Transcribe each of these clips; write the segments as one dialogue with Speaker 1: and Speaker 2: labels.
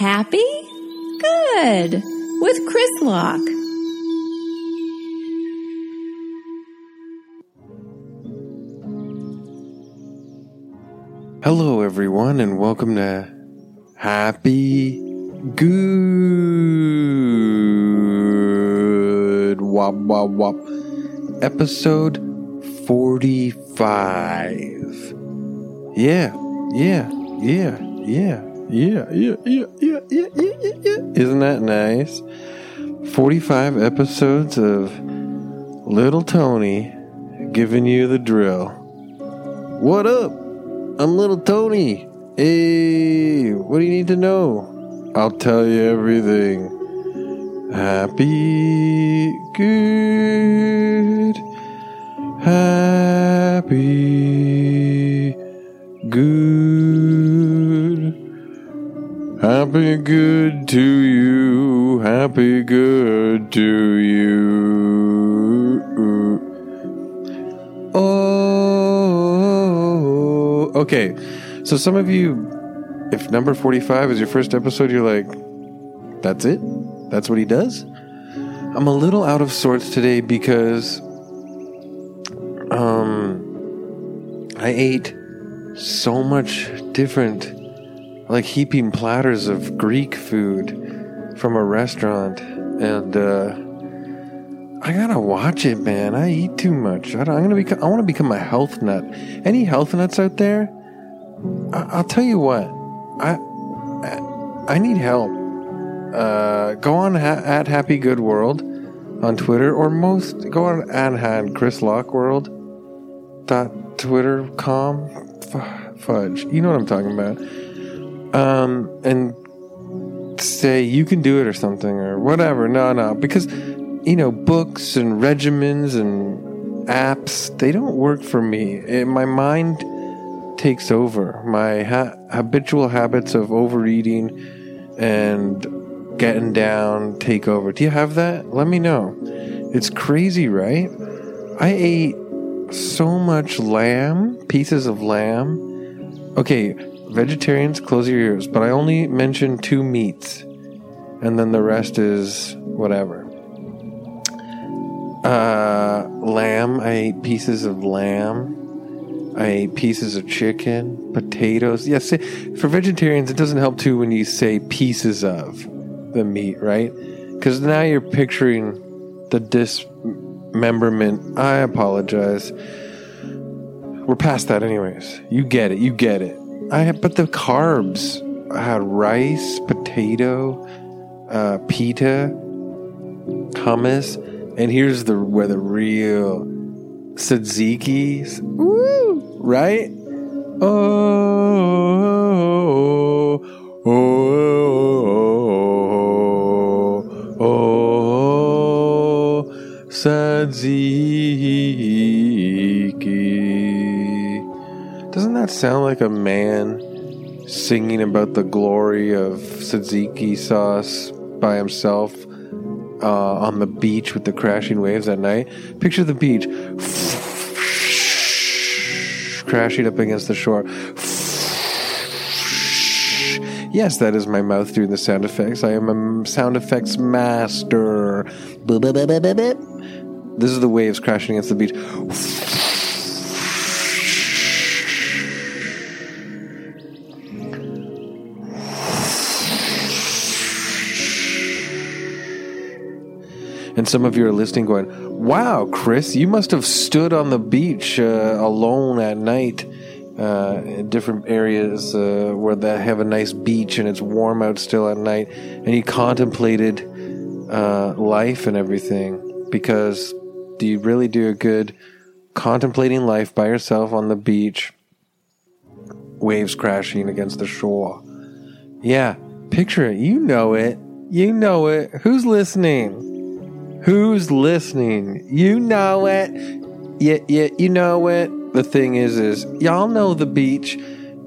Speaker 1: Happy? Good. With Chris Locke.
Speaker 2: Hello, everyone, and welcome to Happy Good Wop Wop Wop, episode 45. Yeah, Yeah, yeah, yeah, yeah, yeah, yeah, yeah, yeah, yeah, yeah. Isn't that nice? 45 episodes of Little Tony giving you the drill. What up? I'm little Tony. Hey, what do you need to know? I'll tell you everything. Happy, good, happy, good, happy, good to you, happy, good to you. Oh, okay. So some of you, if number 45 is your first episode, you're like, that's it? That's what he does? I'm a little out of sorts today because um I ate so much different like heaping platters of Greek food from a restaurant and uh I gotta watch it, man. I eat too much. I am gonna become. I want to become a health nut. Any health nuts out there? I, will tell you what. I I, I need help. Uh, go on ha- at Happy Good World on Twitter, or most go on at had Chris Locke World dot Twitter com fudge. You know what I'm talking about. Um, and say you can do it or something or whatever. No, no, because you know, books and regimens and apps, they don't work for me. It, my mind takes over. My ha- habitual habits of overeating and getting down take over. Do you have that? Let me know. It's crazy, right? I ate so much lamb, pieces of lamb. Okay, vegetarians, close your ears, but I only mentioned two meats, and then the rest is whatever. Uh, lamb. I ate pieces of lamb. I ate pieces of chicken, potatoes. Yes, for vegetarians, it doesn't help too when you say pieces of the meat, right? Because now you're picturing the dismemberment. I apologize. We're past that, anyways. You get it. You get it. I had, but the carbs. I had rice, potato, uh, pita, hummus and here's the where the real tzatziki, woo, right? Oh, oh, oh, oh, oh, tzatziki. Doesn't that sound like a man singing about the glory of tzatziki sauce by himself? uh, on the beach with the crashing waves at night. Picture the beach crashing up against the shore. Yes, that is my mouth doing the sound effects. I am a sound effects master. This is the waves crashing against the beach. Some of you are listening going, wow, Chris, you must have stood on the beach uh, alone at night uh, in different areas uh, where they have a nice beach and it's warm out still at night. And you contemplated uh, life and everything because do you really do a good contemplating life by yourself on the beach, waves crashing against the shore? Yeah, picture it. You know it. You know it. Who's listening? Who's listening? You know it. Yeah, yeah, you know it. The thing is, is y'all know the beach.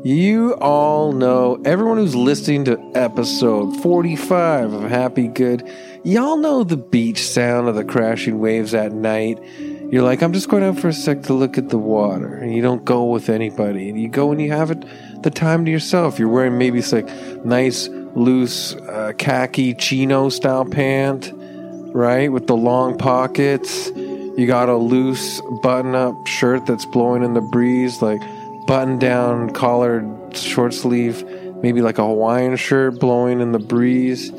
Speaker 2: You all know, everyone who's listening to episode 45 of Happy Good, y'all know the beach sound of the crashing waves at night. You're like, I'm just going out for a sec to look at the water. And you don't go with anybody. And you go and you have it the time to yourself. You're wearing maybe it's like nice loose uh, khaki chino style pant, right, with the long pockets. You got a loose button up shirt that's blowing in the breeze, like button down collared short sleeve, maybe like a Hawaiian shirt blowing in the breeze.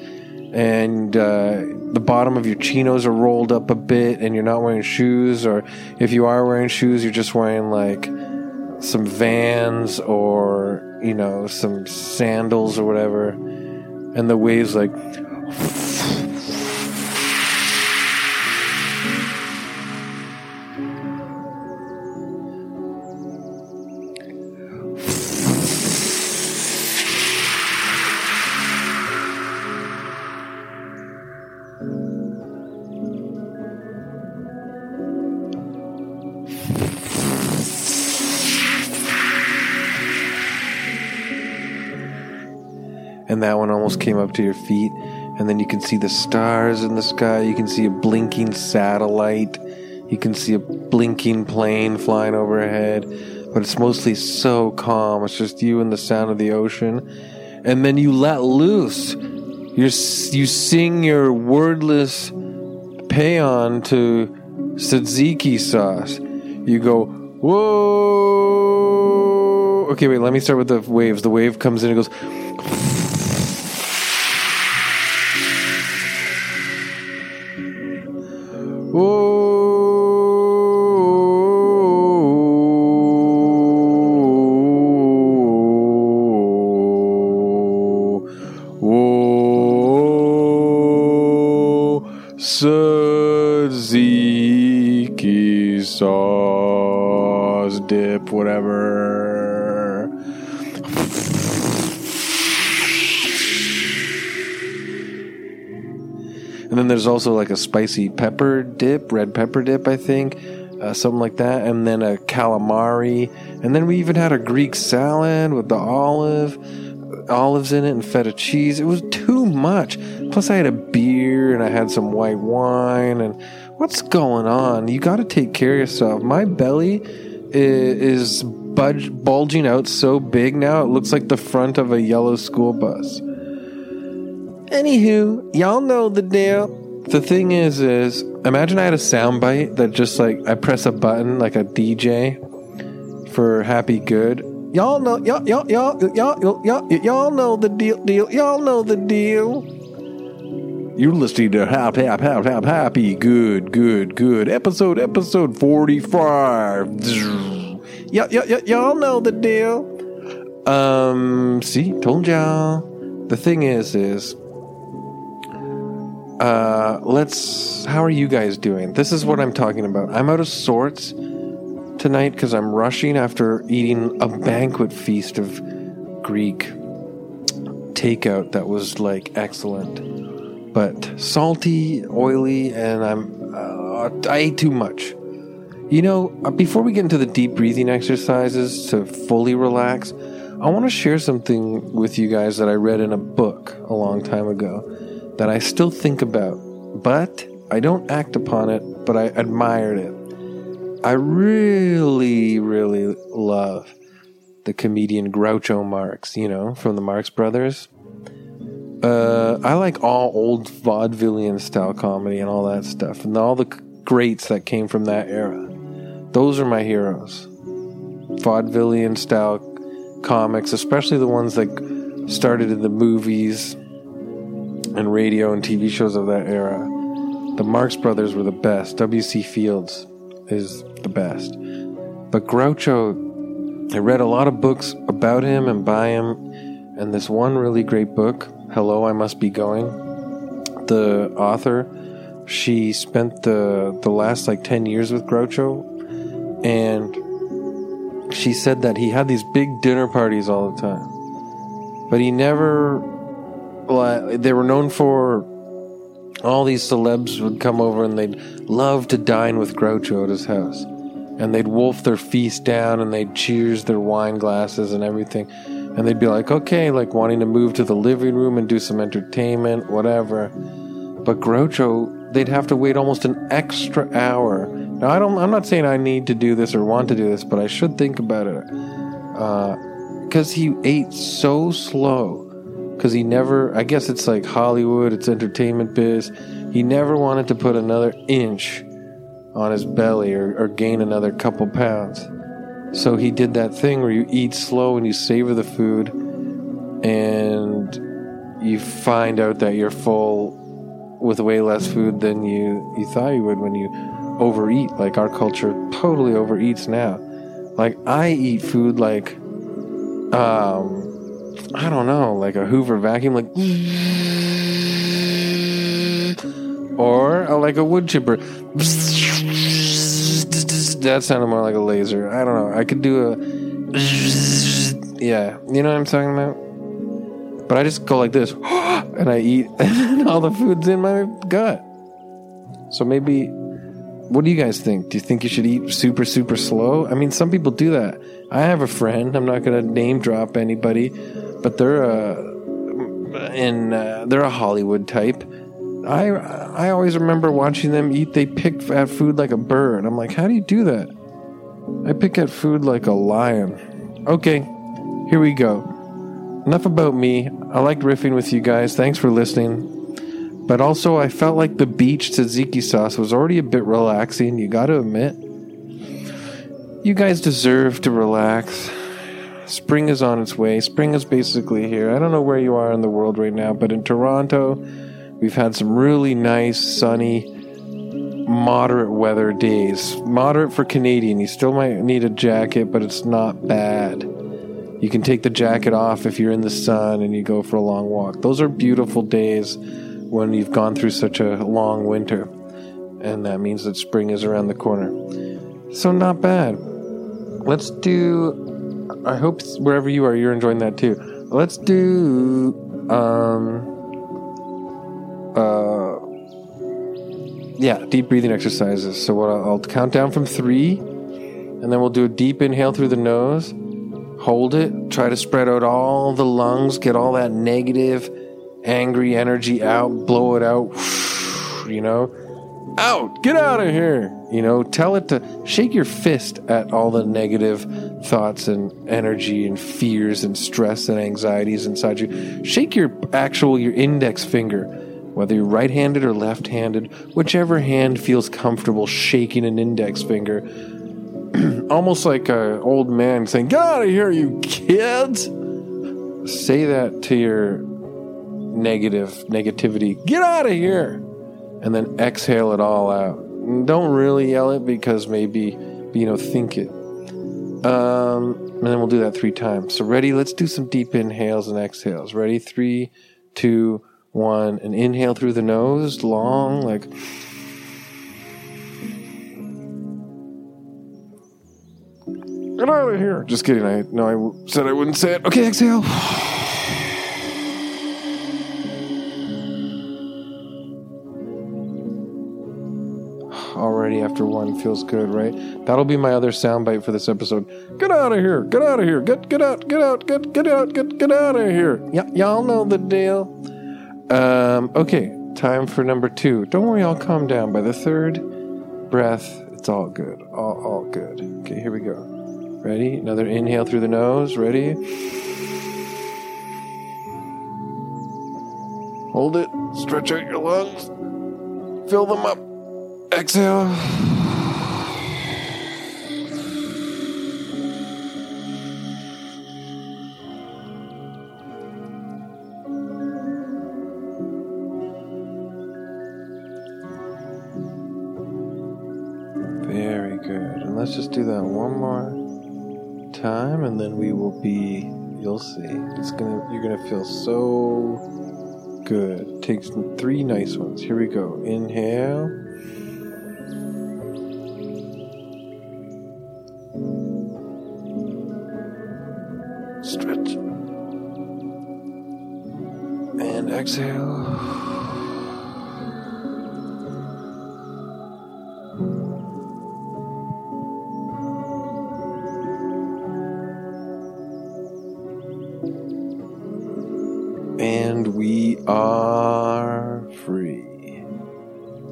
Speaker 2: And uh, the bottom of your chinos are rolled up a bit, and you're not wearing shoes, or if you are wearing shoes, you're just wearing like some vans or you know some sandals or whatever and the waves like came up to your feet. And then you can see the stars in the sky. You can see a blinking satellite. You can see a blinking plane flying overhead. But it's mostly so calm. It's just you and the sound of the ocean. And then you let loose. you you sing your wordless paean to tzatziki sauce. You go, whoa. Okay, wait, let me start with the waves. The wave comes in and goes, there's also like a spicy pepper dip, red pepper dip, I think, uh, something like that. And then a calamari. And then we even had a Greek salad with the olive, olives in it, and feta cheese. It was too much. Plus, I had a beer and I had some white wine. And what's going on? You got to take care of yourself. My belly is, budge, bulging out so big now, it looks like the front of a yellow school bus. Anywho, y'all know the deal. The thing is, is imagine I had a soundbite that just like I press a button like a DJ for Happy Good. Y'all know, y'all, y'all, y'all, y'all, y'all, y'all, know the deal, deal. Y'all know the deal. You're listening to Hap, Hap, Hap, Hap, Happy Good, Good, Good. Episode, episode 45. Y'all, y'all, y'all know the deal. Um, see, told y'all. The thing is, is uh, let's. How are you guys doing? This is what I'm talking about. I'm out of sorts tonight because I'm rushing after eating a banquet feast of Greek takeout that was like excellent, but salty, oily, and I'm. Uh, I ate too much. You know, uh, before we get into the deep breathing exercises to fully relax, I want to share something with you guys that I read in a book a long time ago that I still think about, but I don't act upon it, but I admired it. I really, really love the comedian Groucho Marx, you know, from the Marx Brothers. Uh, I like all old vaudevillian style comedy and all that stuff, and all the greats that came from that era. Those are my heroes. Vaudevillian style comics, especially the ones that started in the movies and radio and TV shows of that era. The Marx Brothers were the best. W.C. Fields is the best. But Groucho, I read a lot of books about him and by him, and this one really great book, Hello, I Must Be Going. The author, she spent the the last like 10 years with Groucho, and she said that he had these big dinner parties all the time. But he never well, they were known for all these celebs would come over and they'd love to dine with Groucho at his house. And they'd wolf their feast down and they'd cheers their wine glasses and everything. And they'd be like, okay, like wanting to move to the living room and do some entertainment, whatever. But Groucho, they'd have to wait almost an extra hour. Now, I don't, I'm not saying I need to do this or want to do this, but I should think about it. Because uh, he ate so slow because he never. I guess it's like Hollywood, it's entertainment biz. He never wanted to put another inch on his belly or, or gain another couple pounds. So he did that thing where you eat slow and you savor the food, and you find out that you're full with way less food than you, you thought you would when you overeat. Like our culture totally overeats now. Like I eat food like, um, I don't know, like a Hoover vacuum, like, or uh, like a wood chipper. That sounded more like a laser. I don't know. I could do a, yeah, you know what I'm talking about. But I just go like this, and I eat, and all the food's in my gut. So maybe what do you guys think? Do you think you should eat super, super slow? I mean, some people do that. I have a friend. I'm not going to name drop anybody, but they're a in uh, they're a Hollywood type. I I always remember watching them eat. They pick at food like a bird. I'm like, how do you do that? I pick at food like a lion. Okay, here we go. Enough about me. I liked riffing with you guys. Thanks for listening. But also, I felt like the beach tzatziki sauce was already a bit relaxing, you gotta admit. You guys deserve to relax. Spring is on its way. Spring is basically here. I don't know where you are in the world right now, but in Toronto, we've had some really nice, sunny, moderate weather days. Moderate for Canadian. You still might need a jacket, but it's not bad. You can take the jacket off if you're in the sun and you go for a long walk. Those are beautiful days when you've gone through such a long winter. And that means that spring is around the corner. So, not bad. Let's do. I hope wherever you are, you're enjoying that too. Let's do. Um. Uh. Yeah, deep breathing exercises. So, what I'll, I'll count down from three, and then we'll do a deep inhale through the nose. Hold it. Try to spread out all the lungs, get all that negative angry energy out, blow it out, you know, out, get out of here, you know, tell it to shake your fist at all the negative thoughts and energy and fears and stress and anxieties inside you. Shake your actual, your index finger, whether you're right handed or left handed, whichever hand feels comfortable shaking an index finger. Almost like an old man saying, Get out of here, you kids! Say that to your negative negativity. Get out of here. And then exhale it all out. Don't really yell it because maybe you know think it. Um, and then we'll do that three times. So ready? Let's do some deep inhales and exhales. Ready? Three, two, one. And inhale through the nose, long, like. Get out of here. Just kidding. I no, I said I wouldn't say it. Okay, exhale. Already after one feels good, right? That'll be my other soundbite for this episode. Get out of here! Get out of here! Get get out! Get out! Get get out! Get get out of here! Yeah, y'all know the deal. Um, okay, time for number two. Don't worry, I'll calm down. By the third breath, it's all good. All all good. Okay, here we go. Ready? Another inhale through the nose. Ready? Hold it. Stretch out your lungs. Fill them up. Exhale. Very good. And let's just do that one more time and then we will be you'll see. It's gonna you're gonna feel so good. Take three nice ones. Here we go. Inhale. Exhale. And we are free,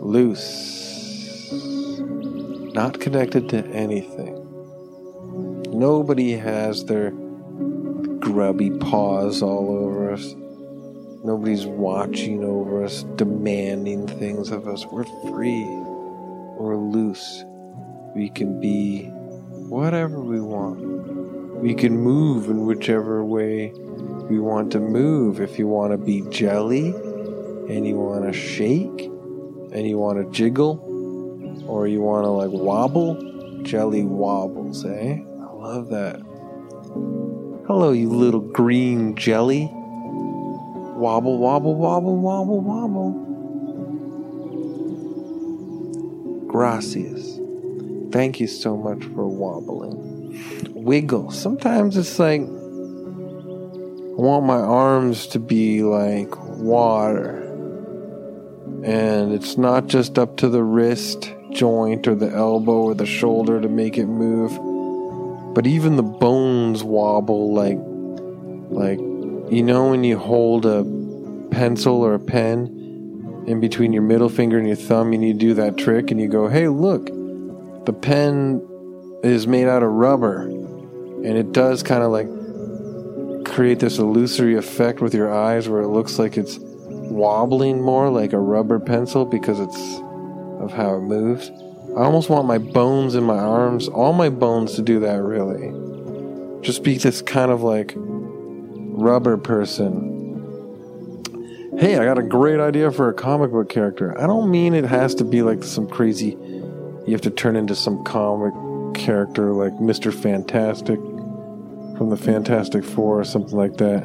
Speaker 2: loose, not connected to anything. Nobody has their grubby paws all over us Nobody's watching over us, demanding things of us. We're free. We're loose. We can be whatever we want. We can move in whichever way we want to move. If you want to be jelly and you want to shake and you want to jiggle or you want to like wobble, jelly wobbles, eh? I love that. Hello, you little green jelly. Wobble, wobble, wobble, wobble, wobble. Gracias. Thank you so much for wobbling. Wiggle. Sometimes it's like I want my arms to be like water. And it's not just up to the wrist joint or the elbow or the shoulder to make it move, but even the bones wobble like like you know when you hold a pencil or a pen in between your middle finger and your thumb and you do that trick and you go, "Hey, look. The pen is made out of rubber." And it does kind of like create this illusory effect with your eyes where it looks like it's wobbling more like a rubber pencil because it's of how it moves. I almost want my bones in my arms, all my bones to do that really. Just be this kind of like rubber person. Hey, I got a great idea for a comic book character. I don't mean it has to be like some crazy, you have to turn into some comic character like Mr. Fantastic from the Fantastic Four or something like that.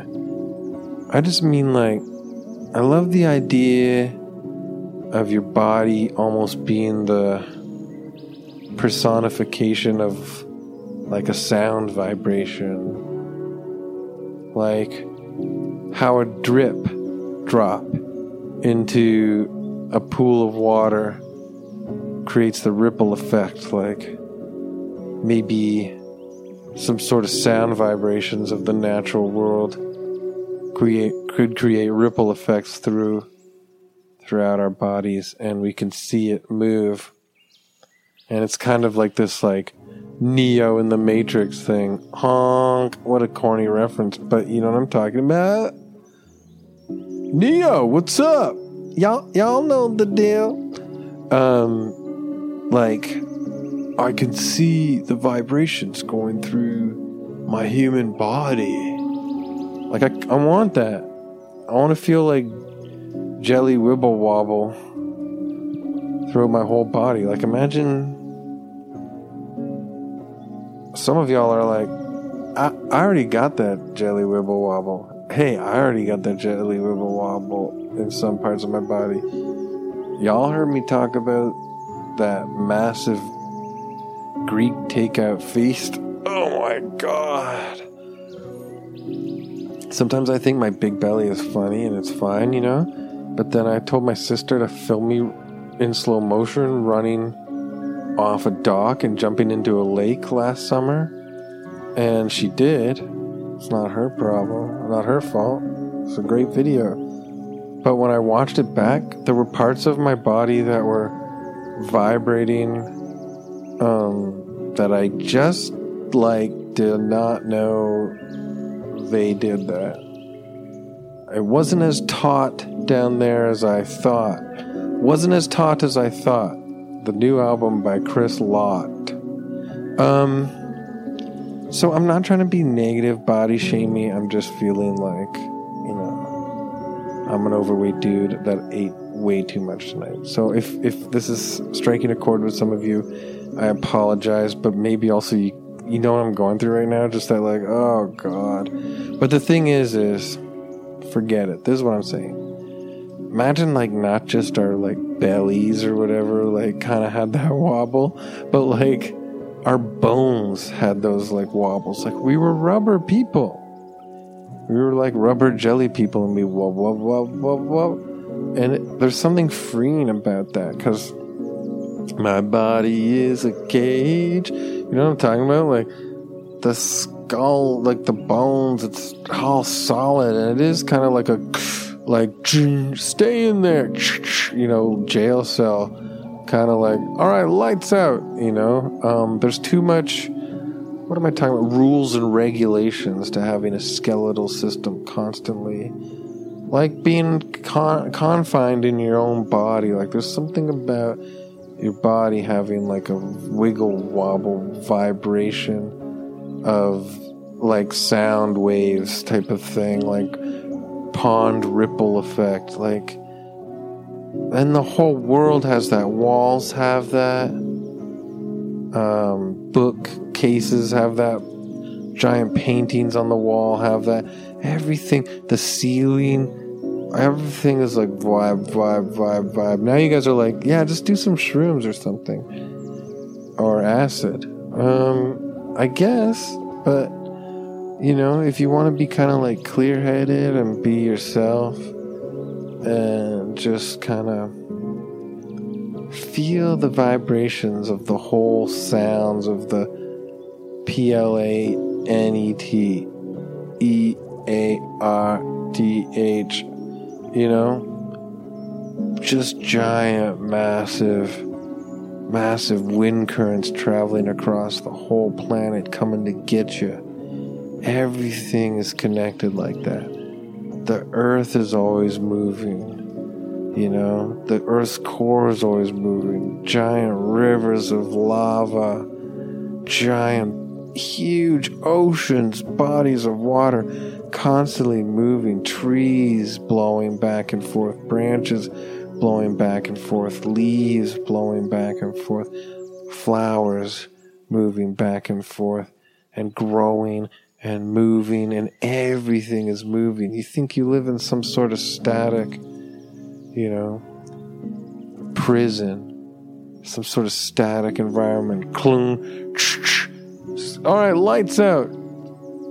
Speaker 2: I just mean like, I love the idea of your body almost being the personification of like a sound vibration. Like how a drip drop into a pool of water creates the ripple effect, like maybe some sort of sound vibrations of the natural world create could create ripple effects through throughout our bodies and we can see it move. And it's kind of like this like neo in the matrix thing. Honk what a corny reference but you know what i'm talking about? Neo what's up? Y'all y'all know the deal? Um like i can see the vibrations going through my human body. Like i, I want that. I want to feel like jelly wibble wobble through my whole body. Like, imagine some of y'all are like, I, I already got that jelly wibble wobble. Hey, I already got that jelly wibble wobble in some parts of my body. Y'all heard me talk about that massive Greek takeout feast. Oh my god. Sometimes I think my big belly is funny and it's fine, you know? But then I told my sister to film me in slow motion running off a dock and jumping into a lake last summer. And she did. It's not her problem, not her fault. It's a great video. But when I watched it back, there were parts of my body that were vibrating um, that I just like did not know they did that. It wasn't as taut down there as I thought. Wasn't as taut as I thought. The new album by Chris Lott. Um, so I'm not trying to be negative, body shamey. I'm just feeling like, you know, I'm an overweight dude that ate way too much tonight. So if if this is striking a chord with some of you, I apologize. But maybe also you you know what I'm going through right now. Just that like, oh god. But the thing is, is forget it. This is what I'm saying. Imagine like not just our like bellies or whatever, like kind of had that wobble, but like our bones had those like wobbles. Like we were rubber people. We were like rubber jelly people, and we wub wub wub wub wub. And it, there's something freeing about that because my body is a cage. You know what I'm talking about? Like the skull, like the bones, it's all solid, and it is kind of like a like stay in there, you know, jail cell, kind of like all right, lights out. You know, um, there's too much. What am I talking about? Rules and regulations to having a skeletal system constantly like being con- confined in your own body. Like there's something about your body having like a wiggle wobble vibration of like sound waves type of thing, like pond ripple effect. Like, and the whole world has that. Walls have that. Um, book cases have that. Giant paintings on the wall have that. Everything, the ceiling, everything is like vibe, vibe, vibe, vibe. Now you guys are like, yeah, just do some shrooms or something, or acid. Um, I guess, but you know, if you want to be kind of like clear headed and be yourself and just kind of feel the vibrations of the whole sounds of the P L A N E T E A R D H, you know, just giant, massive, massive wind currents traveling across the whole planet coming to get you Everything is connected like that. The earth is always moving. You know, the earth's core is always moving. Giant rivers of lava, giant, huge oceans, bodies of water constantly moving, trees blowing back and forth, branches blowing back and forth, leaves blowing back and forth, flowers moving back and forth and growing and moving, and everything is moving. You think you live in some sort of static, you know, prison, some sort of static environment. Clung. All right, lights out.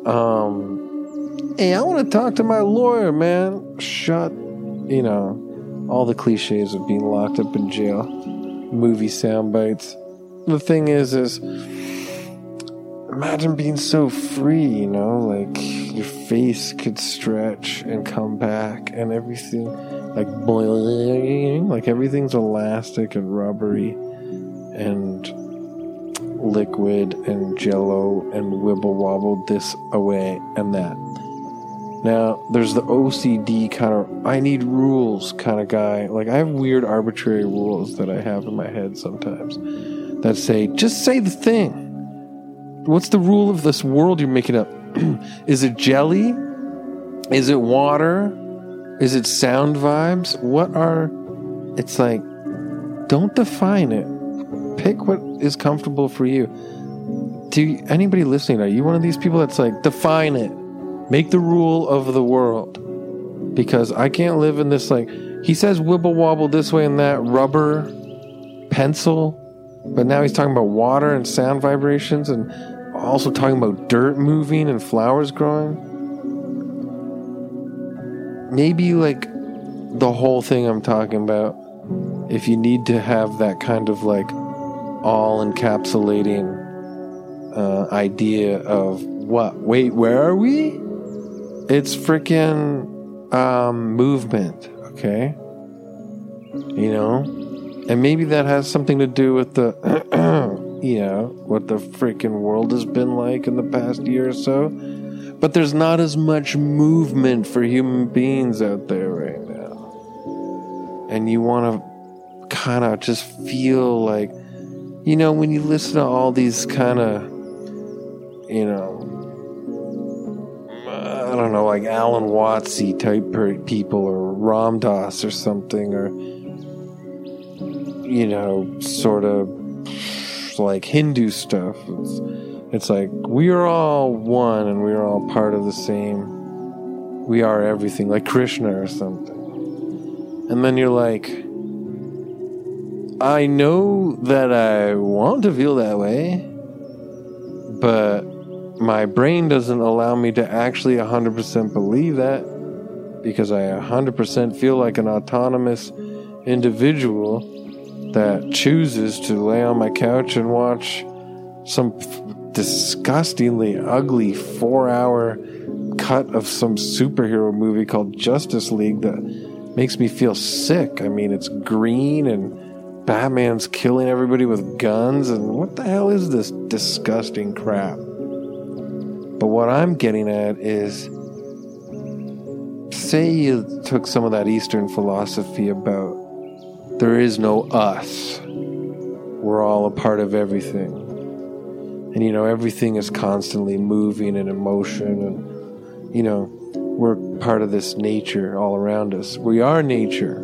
Speaker 2: Um, hey, I want to talk to my lawyer, man. Shut, you know, all the cliches of being locked up in jail, movie sound bites. The thing is, is imagine being so free, you know, like your face could stretch and come back and everything like boiling, like everything's elastic and rubbery and liquid and jello and wibble wobble this away and that. Now, there's the OCD kind of I need rules kind of guy. Like I have weird arbitrary rules that I have in my head sometimes that say just say the thing what's the rule of this world you're making up? is it jelly? Is it water? Is it sound vibes? What are it's like don't define it. Pick what is comfortable for you. Do you, anybody listening are you one of these people that's like define it. Make the rule of the world. Because I can't live in this like he says wibble wobble this way and that rubber pencil but now he's talking about water and sound vibrations and also talking about dirt moving and flowers growing. Maybe like the whole thing I'm talking about, if you need to have that kind of like all encapsulating uh, idea of what? Wait, where are we? It's freaking um, movement, okay? You know? And maybe that has something to do with the you know, what the freaking world has been like in the past year or so. But there's not as much movement for human beings out there right now. And you want to kind of just feel like, you know, when you listen to all these kind of, you know, I don't know, like Alan Wattsy type people or Ram Dass or something, or, you know, sort of like Hindu stuff. It's, it's like we are all one and we are all part of the same. We are everything, like Krishna or something. And then you're like, I know that I want to feel that way, but my brain doesn't allow me to actually 100% believe that because I 100% feel like an autonomous individual that chooses to lay on my couch and watch some disgustingly ugly four hour cut of some superhero movie called Justice League that makes me feel sick. I mean, it's green and Batman's killing everybody with guns, and what the hell is this disgusting crap? But what I'm getting at is say you took some of that Eastern philosophy about there is no us, we're all a part of everything. And, you know, everything is constantly moving and in motion, and, you know, we're part of this nature all around us. We are nature,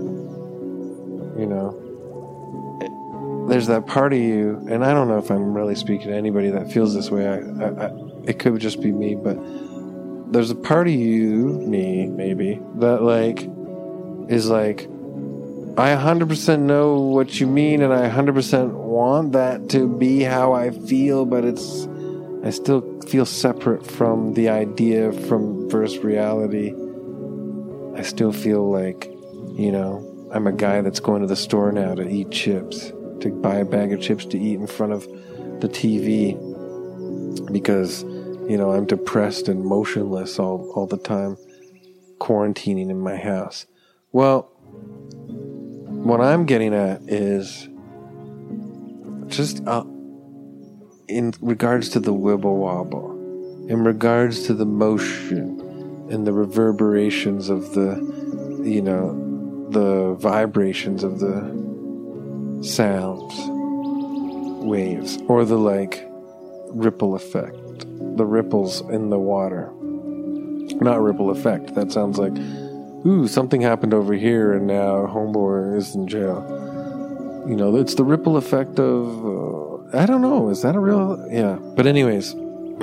Speaker 2: you know. There's that part of you, and I don't know if I'm really speaking to anybody that feels this way. I, I, I it could just be me, but there's a part of you, me maybe, that like is like I 100% know what you mean and I 100% want that to be how I feel, but it's I still feel separate from the idea from versus reality. I still feel like, you know, I'm a guy that's going to the store now to eat chips, to buy a bag of chips to eat in front of the TV because you know, I'm depressed and motionless all, all the time, quarantining in my house. Well, what I'm getting at is just uh, in regards to the wibble wobble, in regards to the motion and the reverberations of the, you know, the vibrations of the sounds, waves, or the like ripple effect the ripples in the water. Not ripple effect. That sounds like, ooh, something happened over here and now Homeboy is in jail. You know, it's the ripple effect of, uh, I don't know, is that a real, yeah. But, anyways,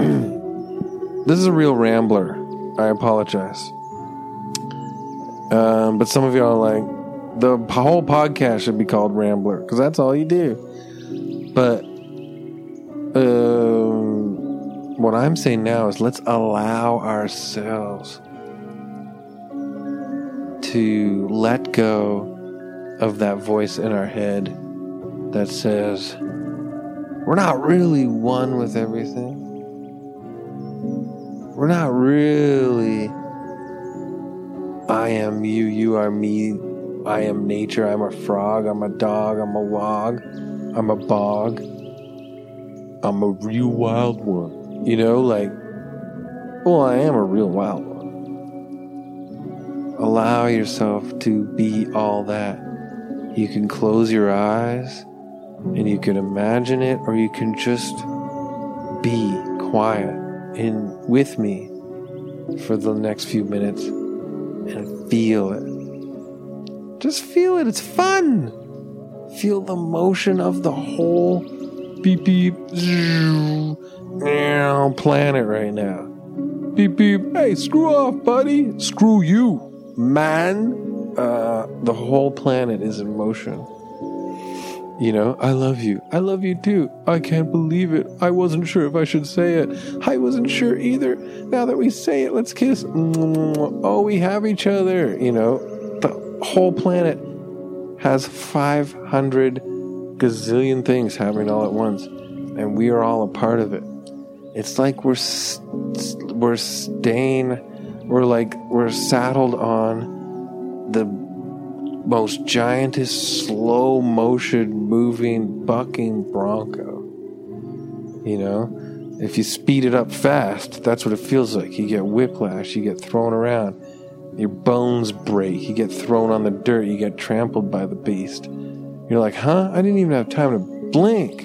Speaker 2: this is a real rambler. I apologize. Um, but some of y'all are like, the whole podcast should be called Rambler because that's all you do. But, um, what I'm saying now is let's allow ourselves to let go of that voice in our head that says, we're not really one with everything. We're not really, I am you, you are me, I am nature, I'm a frog, I'm a dog, I'm a log, I'm a bog, I'm a real wild one. You know, like, well, I am a real wild one. Allow yourself to be all that. You can close your eyes and you can imagine it, or you can just be quiet in with me for the next few minutes and feel it. Just feel it. It's fun. Feel the motion of the whole beep beep planet right now. Beep beep. Hey, screw off, buddy. Screw you, man. Uh, the whole planet is in motion. You know, I love you. I love you too. I can't believe it. I wasn't sure if I should say it. I wasn't sure either. Now that we say it, let's kiss. Oh, we have each other. You know, the whole planet has 500 gazillion things happening all at once, and we are all a part of it. It's like we're we're staying, we're like we're saddled on the most giantest slow motion moving bucking bronco. You know, if you speed it up fast, that's what it feels like. You get whiplash, you get thrown around, your bones break, you get thrown on the dirt, you get trampled by the beast. You're like, huh? I didn't even have time to blink.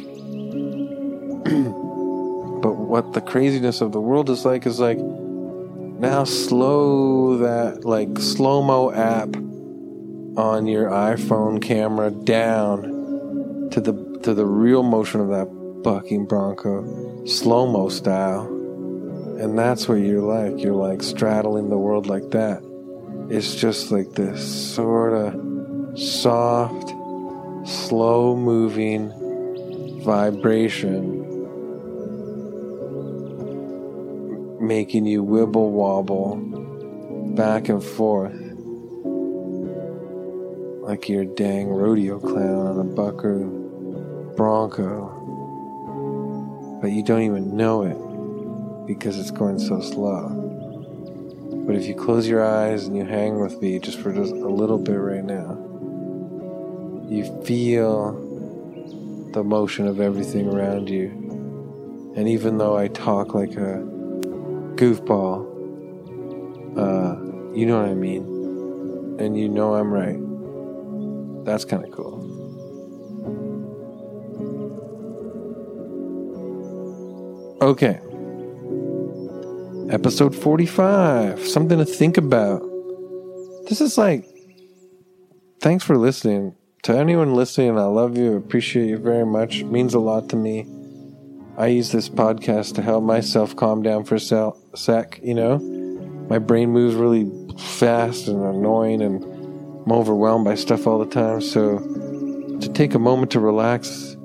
Speaker 2: but what the craziness of the world is like is like now slow that like slow mo app on your iPhone camera down to the to the real motion of that bucking bronco slow mo style. And that's what you're like. You're like straddling the world like that. It's just like this sort of soft slow moving vibration making you wibble wobble back and forth like you're a dang rodeo clown on a buckaroo bronco, but you don't even know it because it's going so slow. But if you close your eyes and you hang with me just for just a little bit right now, you feel the motion of everything around you. And even though I talk like a goofball. Uh, You know what I mean? And you know I'm right. That's kind of cool. Okay. Episode 45. Something to think about. This is like, thanks for listening. To anyone listening, I love you, appreciate you very much. It means a lot to me. I use this podcast to help myself calm down for a sec, you know? My brain moves really fast and annoying, and I'm overwhelmed by stuff all the time. So, to take a moment to relax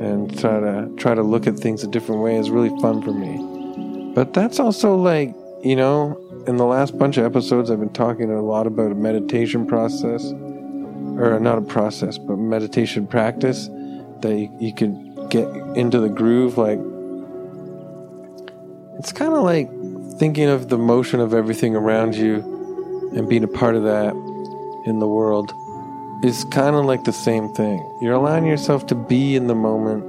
Speaker 2: and try to try to look at things a different way is really fun for me. But that's also like, you know, in the last bunch of episodes I've been talking a lot about a meditation process or not a process, but meditation practice that you, you can get into the groove like it's kind of like thinking of the motion of everything around you and being a part of that in the world is kind of like the same thing. You're allowing yourself to be in the moment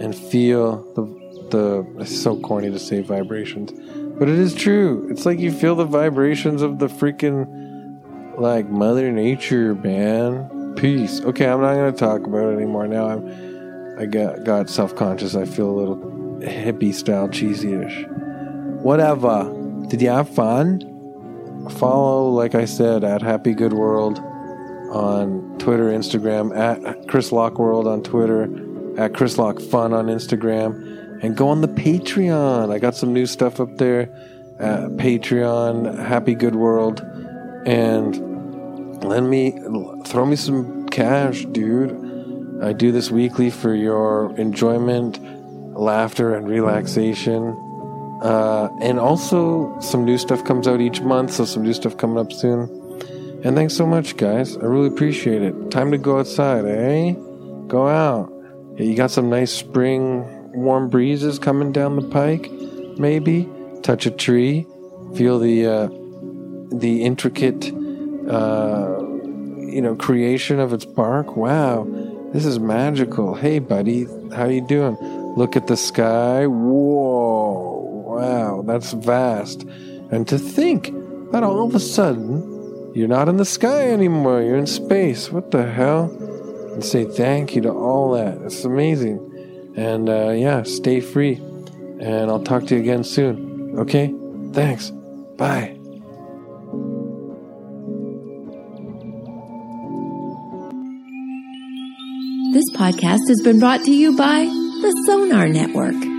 Speaker 2: and feel the the it's so corny to say vibrations, but it is true. It's like you feel the vibrations of the freaking like mother nature, man. Peace. Okay, I'm not going to talk about it anymore. Now I'm I got got self-conscious. I feel a little hippie style cheesy-ish. Whatever. Did you have fun? Follow, like I said, at Happy Good World on Twitter, Instagram, at Chris Locke World on Twitter, at Chris Locke Fun on Instagram, and go on the Patreon. I got some new stuff up there at Patreon, Happy Good World, and lend me, throw me some cash, dude. I do this weekly for your enjoyment, laughter, and relaxation. Uh, and also, some new stuff comes out each month, so some new stuff coming up soon. And thanks so much, guys. I really appreciate it. Time to go outside, eh? Go out. You got some nice spring warm breezes coming down the pike, maybe. Touch a tree, feel the uh, the intricate, uh, you know, creation of its bark. Wow, this is magical. Hey, buddy, how you doing? Look at the sky. Whoa that's vast. And to think that all of a sudden you're not in the sky anymore, you're in space. What the hell? And say thank you to all that. It's amazing. And uh, yeah, stay free. And I'll talk to you again soon. Okay? Thanks. Bye.
Speaker 1: This podcast has been brought to you by the Sonar Network.